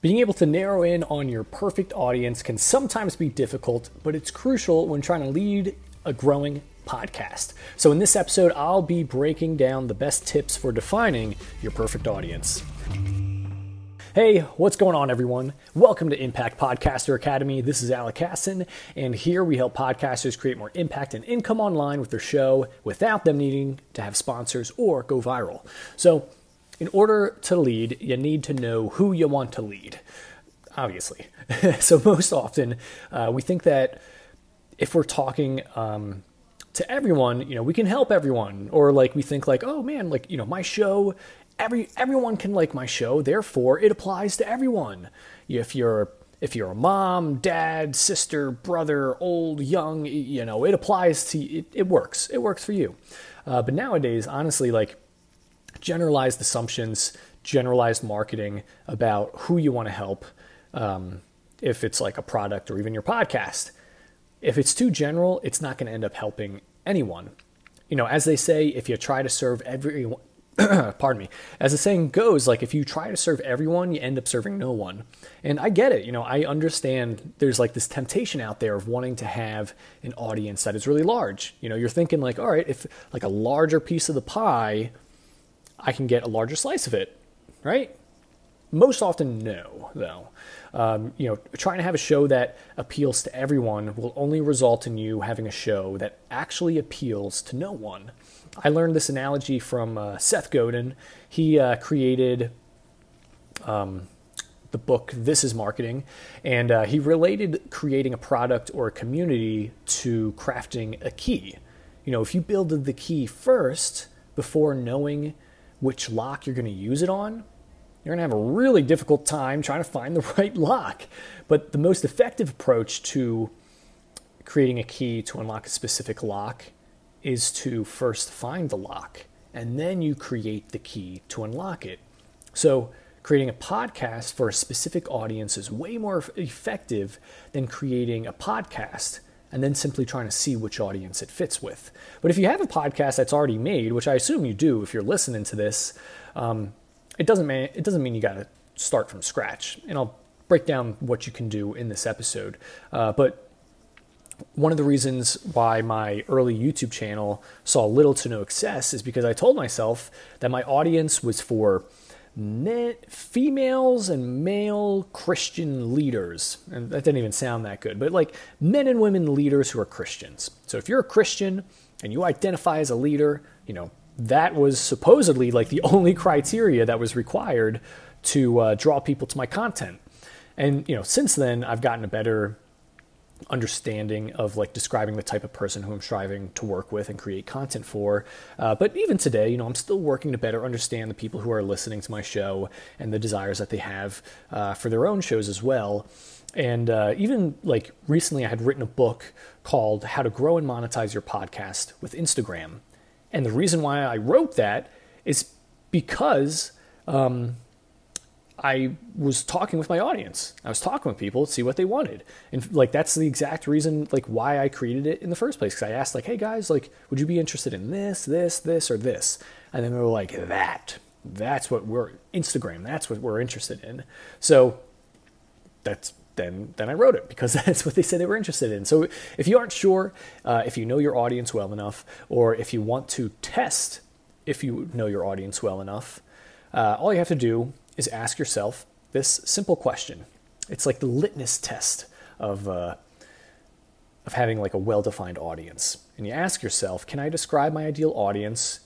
Being able to narrow in on your perfect audience can sometimes be difficult, but it's crucial when trying to lead a growing podcast. So, in this episode, I'll be breaking down the best tips for defining your perfect audience. Hey, what's going on, everyone? Welcome to Impact Podcaster Academy. This is Alec Casson, and here we help podcasters create more impact and income online with their show without them needing to have sponsors or go viral. So, in order to lead, you need to know who you want to lead, obviously. so, most often, uh, we think that if we're talking um, to everyone, you know, we can help everyone. Or like we think like, oh man, like, you know, my show, every everyone can like my show, therefore it applies to everyone. If you're if you're a mom, dad, sister, brother, old, young, you know, it applies to it, it works. It works for you. Uh, but nowadays, honestly, like generalized assumptions, generalized marketing about who you want to help. Um, if it's like a product or even your podcast, if it's too general, it's not going to end up helping anyone. You know, as they say, if you try to serve everyone, pardon me, as the saying goes, like if you try to serve everyone, you end up serving no one. And I get it. You know, I understand there's like this temptation out there of wanting to have an audience that is really large. You know, you're thinking like, all right, if like a larger piece of the pie I can get a larger slice of it, right? Most often, no, though. Um, you know, trying to have a show that appeals to everyone will only result in you having a show that actually appeals to no one. I learned this analogy from uh, Seth Godin. He uh, created um, the book This is Marketing, and uh, he related creating a product or a community to crafting a key. You know, if you build the key first before knowing which lock you're going to use it on, you're going to have a really difficult time trying to find the right lock. But the most effective approach to creating a key to unlock a specific lock is to first find the lock and then you create the key to unlock it. So, creating a podcast for a specific audience is way more effective than creating a podcast and then simply trying to see which audience it fits with. But if you have a podcast that's already made, which I assume you do if you're listening to this, um, it doesn't mean it doesn't mean you got to start from scratch. And I'll break down what you can do in this episode. Uh, but one of the reasons why my early YouTube channel saw little to no success is because I told myself that my audience was for females and male Christian leaders. And that didn't even sound that good, but like men and women leaders who are Christians. So if you're a Christian and you identify as a leader, you know, that was supposedly like the only criteria that was required to uh, draw people to my content. And, you know, since then, I've gotten a better understanding of like describing the type of person who I'm striving to work with and create content for. Uh, but even today, you know, I'm still working to better understand the people who are listening to my show and the desires that they have uh, for their own shows as well. And uh, even like recently, I had written a book called How to Grow and Monetize Your Podcast with Instagram. And the reason why I wrote that is because um, I was talking with my audience. I was talking with people to see what they wanted. And like that's the exact reason like why I created it in the first place. Cause I asked like, hey guys, like, would you be interested in this, this, this, or this? And then they were like, that. That's what we're Instagram, that's what we're interested in. So that's then then I wrote it because that's what they said they were interested in. So if you aren't sure, uh, if you know your audience well enough, or if you want to test if you know your audience well enough, uh, all you have to do is ask yourself this simple question. It's like the litmus test of, uh, of having like a well-defined audience. And you ask yourself, can I describe my ideal audience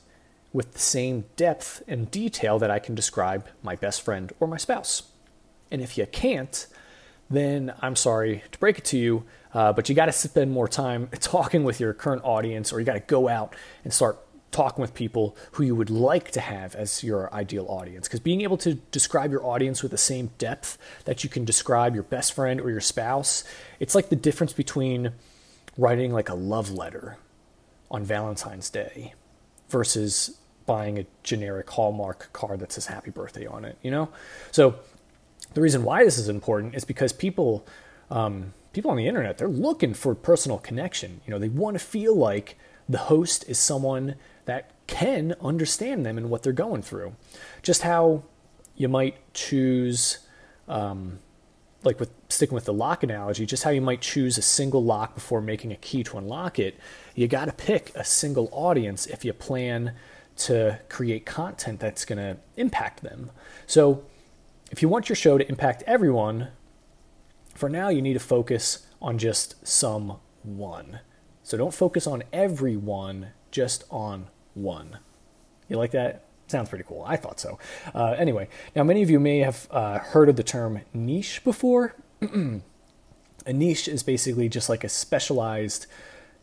with the same depth and detail that I can describe my best friend or my spouse? And if you can't, then I'm sorry to break it to you, uh, but you got to spend more time talking with your current audience, or you got to go out and start talking with people who you would like to have as your ideal audience. Because being able to describe your audience with the same depth that you can describe your best friend or your spouse, it's like the difference between writing like a love letter on Valentine's Day versus buying a generic Hallmark card that says happy birthday on it, you know? So the reason why this is important is because people um, people on the internet, they're looking for personal connection. You know, they want to feel like the host is someone that can understand them and what they're going through. Just how you might choose um, like with sticking with the lock analogy, just how you might choose a single lock before making a key to unlock it, you got to pick a single audience if you plan to create content that's going to impact them. So, if you want your show to impact everyone, for now you need to focus on just someone. So, don't focus on everyone, just on one. You like that? Sounds pretty cool. I thought so. Uh, anyway, now many of you may have uh, heard of the term niche before. a niche is basically just like a specialized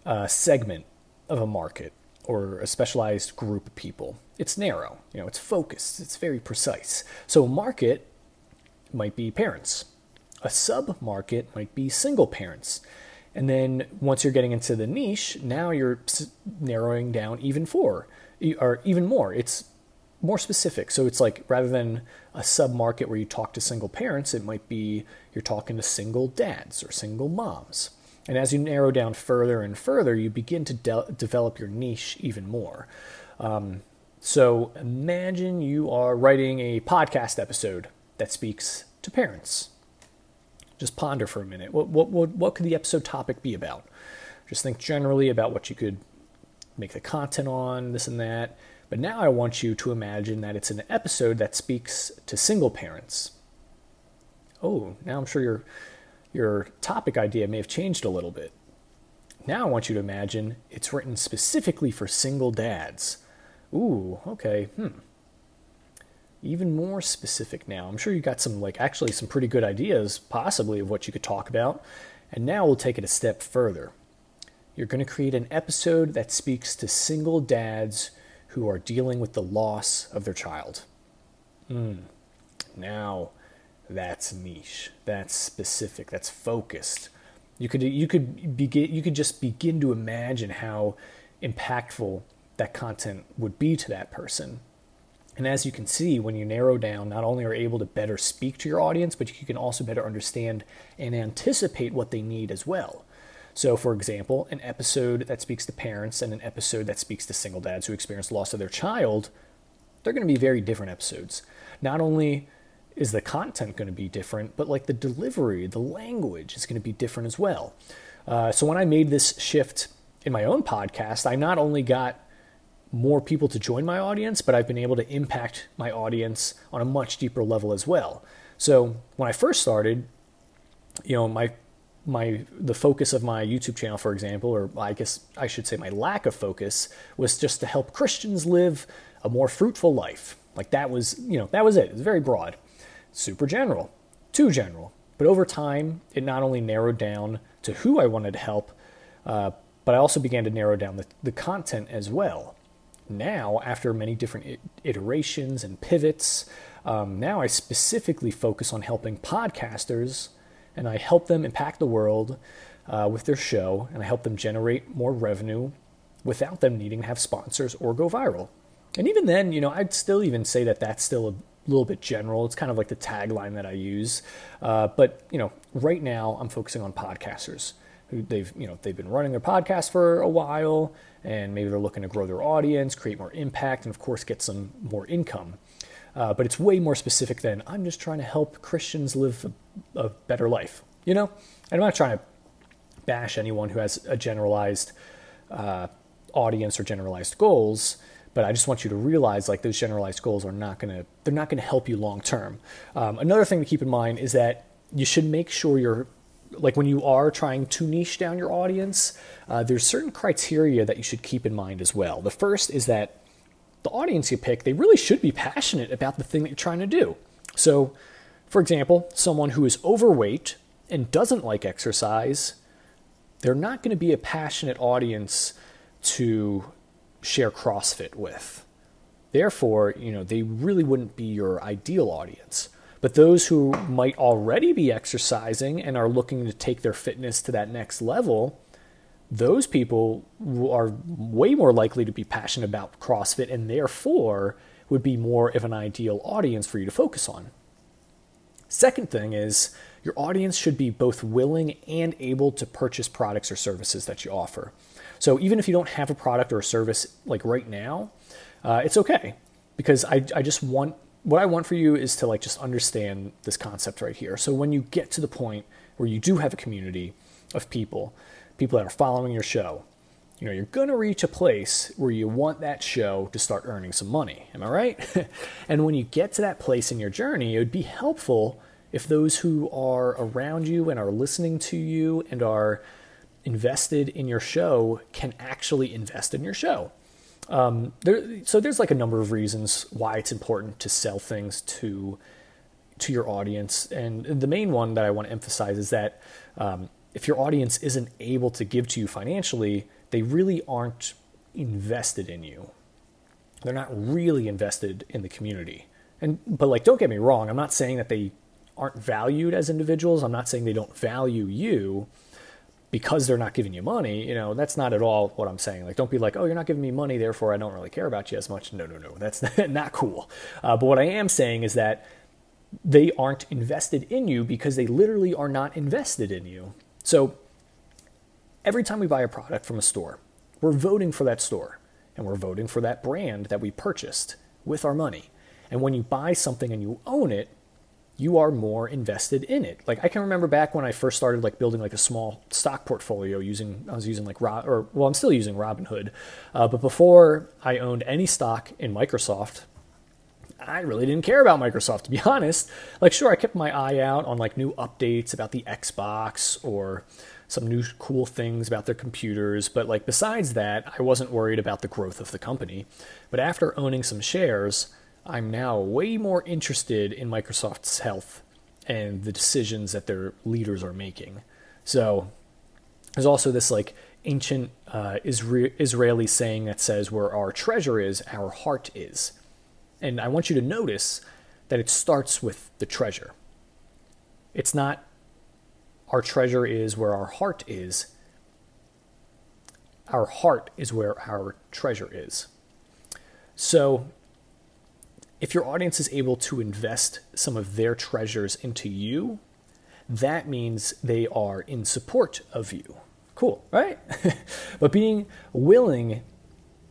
uh, segment of a market or a specialized group of people. It's narrow, you know, it's focused, it's very precise. So a market might be parents. A sub market might be single parents. And then once you're getting into the niche, now you're narrowing down even for or even more. It's more specific. So it's like rather than a sub market where you talk to single parents, it might be you're talking to single dads or single moms. And as you narrow down further and further, you begin to de- develop your niche even more. Um, so imagine you are writing a podcast episode that speaks to parents. Just ponder for a minute. What, what, what, what could the episode topic be about? Just think generally about what you could make the content on, this and that but now I want you to imagine that it's an episode that speaks to single parents. Oh, now I'm sure your, your topic idea may have changed a little bit. Now I want you to imagine it's written specifically for single dads. Ooh, okay, hmm. Even more specific now. I'm sure you got some, like, actually some pretty good ideas, possibly, of what you could talk about. And now we'll take it a step further. You're going to create an episode that speaks to single dads who are dealing with the loss of their child. Mm. Now, that's niche. That's specific. That's focused. You could you could begin you could just begin to imagine how impactful that content would be to that person. And as you can see, when you narrow down, not only are you able to better speak to your audience, but you can also better understand and anticipate what they need as well. So, for example, an episode that speaks to parents and an episode that speaks to single dads who experience loss of their child, they're going to be very different episodes. Not only is the content going to be different, but like the delivery, the language is going to be different as well. Uh, so, when I made this shift in my own podcast, I not only got more people to join my audience, but I've been able to impact my audience on a much deeper level as well. So, when I first started, you know, my my the focus of my YouTube channel, for example, or I guess I should say my lack of focus, was just to help Christians live a more fruitful life. Like that was, you know, that was it. It was very broad, super general, too general. But over time, it not only narrowed down to who I wanted to help, uh, but I also began to narrow down the, the content as well. Now, after many different iterations and pivots, um, now I specifically focus on helping podcasters and I help them impact the world uh, with their show, and I help them generate more revenue without them needing to have sponsors or go viral. And even then, you know, I'd still even say that that's still a little bit general. It's kind of like the tagline that I use. Uh, but you know, right now I'm focusing on podcasters they've you know they've been running their podcast for a while, and maybe they're looking to grow their audience, create more impact, and of course get some more income. Uh, but it's way more specific than I'm just trying to help Christians live a, a better life. You know, and I'm not trying to bash anyone who has a generalized uh, audience or generalized goals but I just want you to realize like those generalized goals are not going to they're not going to help you long term. Um, another thing to keep in mind is that you should make sure you're like when you are trying to niche down your audience, uh, there's certain criteria that you should keep in mind as well. The first is that the audience you pick, they really should be passionate about the thing that you're trying to do. So, for example, someone who is overweight and doesn't like exercise, they're not going to be a passionate audience to share CrossFit with. Therefore, you know, they really wouldn't be your ideal audience. But those who might already be exercising and are looking to take their fitness to that next level, those people are way more likely to be passionate about CrossFit and therefore would be more of an ideal audience for you to focus on. Second thing is your audience should be both willing and able to purchase products or services that you offer. So even if you don't have a product or a service like right now, uh, it's okay because I, I just want what I want for you is to like just understand this concept right here. So when you get to the point where you do have a community of people, people that are following your show, you know, you're going to reach a place where you want that show to start earning some money. Am I right? and when you get to that place in your journey, it would be helpful if those who are around you and are listening to you and are invested in your show can actually invest in your show. Um, there, so there's like a number of reasons why it's important to sell things to to your audience, and the main one that I want to emphasize is that um, if your audience isn't able to give to you financially, they really aren't invested in you. They're not really invested in the community. And but like, don't get me wrong, I'm not saying that they aren't valued as individuals. I'm not saying they don't value you because they're not giving you money, you know, that's not at all what I'm saying. Like, don't be like, oh, you're not giving me money, therefore I don't really care about you as much. No, no, no, that's not cool. Uh, but what I am saying is that they aren't invested in you because they literally are not invested in you. So every time we buy a product from a store, we're voting for that store and we're voting for that brand that we purchased with our money. And when you buy something and you own it, you are more invested in it. Like I can remember back when I first started like building like a small stock portfolio using I was using like Rob or well I'm still using Robinhood, uh, but before I owned any stock in Microsoft, I really didn't care about Microsoft to be honest. Like sure I kept my eye out on like new updates about the Xbox or some new cool things about their computers, but like besides that, I wasn't worried about the growth of the company. But after owning some shares, I'm now way more interested in Microsoft's health and the decisions that their leaders are making. So there's also this like ancient uh, Isra- Israeli saying that says, "Where our treasure is, our heart is." And I want you to notice that it starts with the treasure. It's not our treasure is where our heart is. Our heart is where our treasure is. So if your audience is able to invest some of their treasures into you, that means they are in support of you. Cool, right? but being willing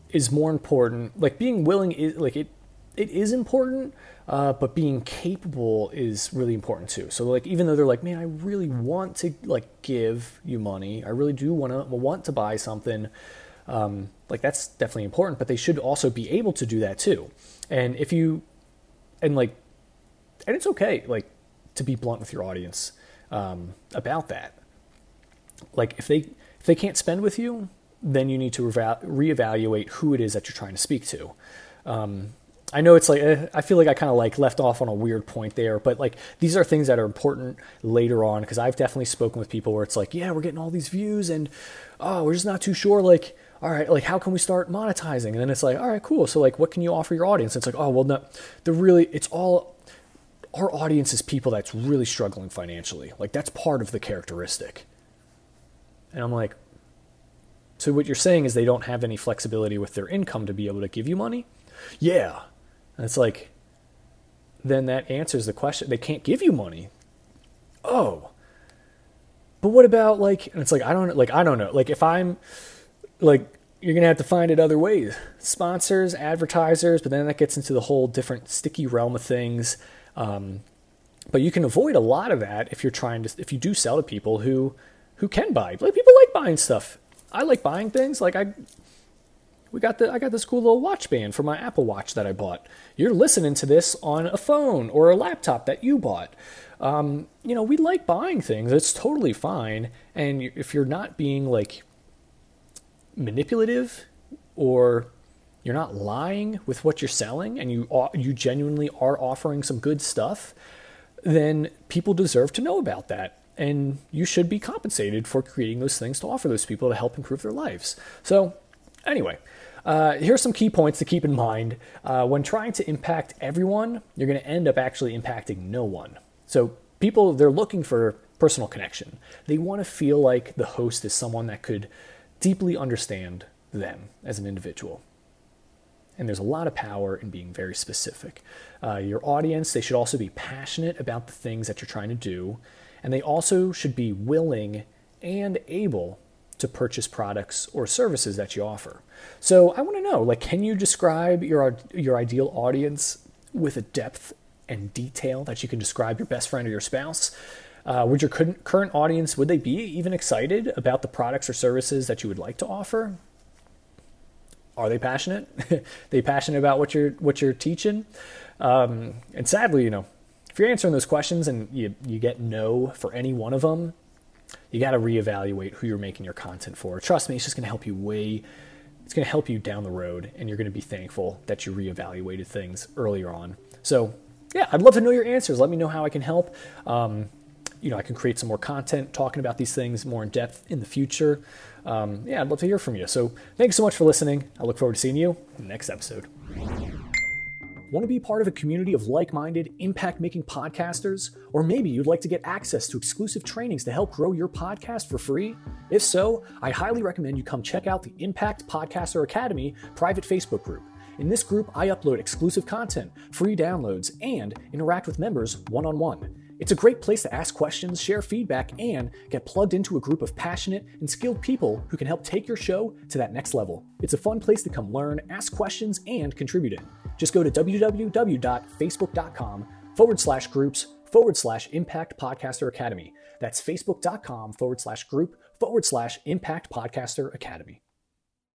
is more important. Like being willing is like it it is important, uh, but being capable is really important too. So like even though they're like, man, I really want to like give you money, I really do want to want to buy something. Um, like that's definitely important, but they should also be able to do that too. And if you, and like, and it's okay, like, to be blunt with your audience um, about that. Like, if they if they can't spend with you, then you need to reevaluate who it is that you're trying to speak to. Um, I know it's like eh, I feel like I kind of like left off on a weird point there, but like these are things that are important later on because I've definitely spoken with people where it's like, yeah, we're getting all these views and oh, we're just not too sure like all right, like how can we start monetizing? And then it's like, all right, cool. So like, what can you offer your audience? It's like, oh, well, no, the really, it's all, our audience is people that's really struggling financially. Like that's part of the characteristic. And I'm like, so what you're saying is they don't have any flexibility with their income to be able to give you money? Yeah. And it's like, then that answers the question. They can't give you money. Oh. But what about like, and it's like, I don't, like, I don't know. Like if I'm, like you're gonna have to find it other ways. Sponsors advertisers but then that gets into the whole different sticky realm of things. Um, but you can avoid a lot of that if you're trying to if you do sell to people who who can buy. Like people like buying stuff. I like buying things. Like i we got the i got this cool little watch band for my apple watch that i bought. You're listening to this on a phone or a laptop that you bought. Um, you know we like buying things. It's totally fine. And if you're not being like manipulative or you're not lying with what you're selling and you you genuinely are offering some good stuff, then people deserve to know about that. And you should be compensated for creating those things to offer those people to help improve their lives. So, anyway, uh, here's some key points to keep in mind. Uh, when trying to impact everyone, you're going to end up actually impacting no one. So, people, they're looking for personal connection. They want to feel like the host is someone that could deeply understand them as an individual. And there's a lot of power in being very specific. Uh, your audience, they should also be passionate about the things that you're trying to do, and they also should be willing and able to purchase products or services that you offer. So I want to know, like, can you describe your your ideal audience with a depth and detail that you can describe your best friend or your spouse? Uh, would your current audience would they be even excited about the products or services that you would like to offer? Are they passionate? they passionate about what you're what you're teaching? Um, and sadly, you know, if you're answering those questions and you you get no for any one of them, you got to reevaluate who you're making your content for. Trust me, it's just going to help you way. It's going to help you down the road, and you're going to be thankful that you reevaluated things earlier on. So, yeah, I'd love to know your answers. Let me know how I can help. Um, you know, I can create some more content talking about these things more in depth in the future. Um, yeah, I'd love to hear from you. So, thanks so much for listening. I look forward to seeing you next episode. Want to be part of a community of like minded, impact making podcasters? Or maybe you'd like to get access to exclusive trainings to help grow your podcast for free? If so, I highly recommend you come check out the Impact Podcaster Academy private Facebook group. In this group, I upload exclusive content, free downloads, and interact with members one on one. It's a great place to ask questions, share feedback, and get plugged into a group of passionate and skilled people who can help take your show to that next level. It's a fun place to come learn, ask questions, and contribute in. Just go to www.facebook.com forward slash groups forward slash impact podcaster academy. That's facebook.com forward slash group forward slash impact podcaster academy.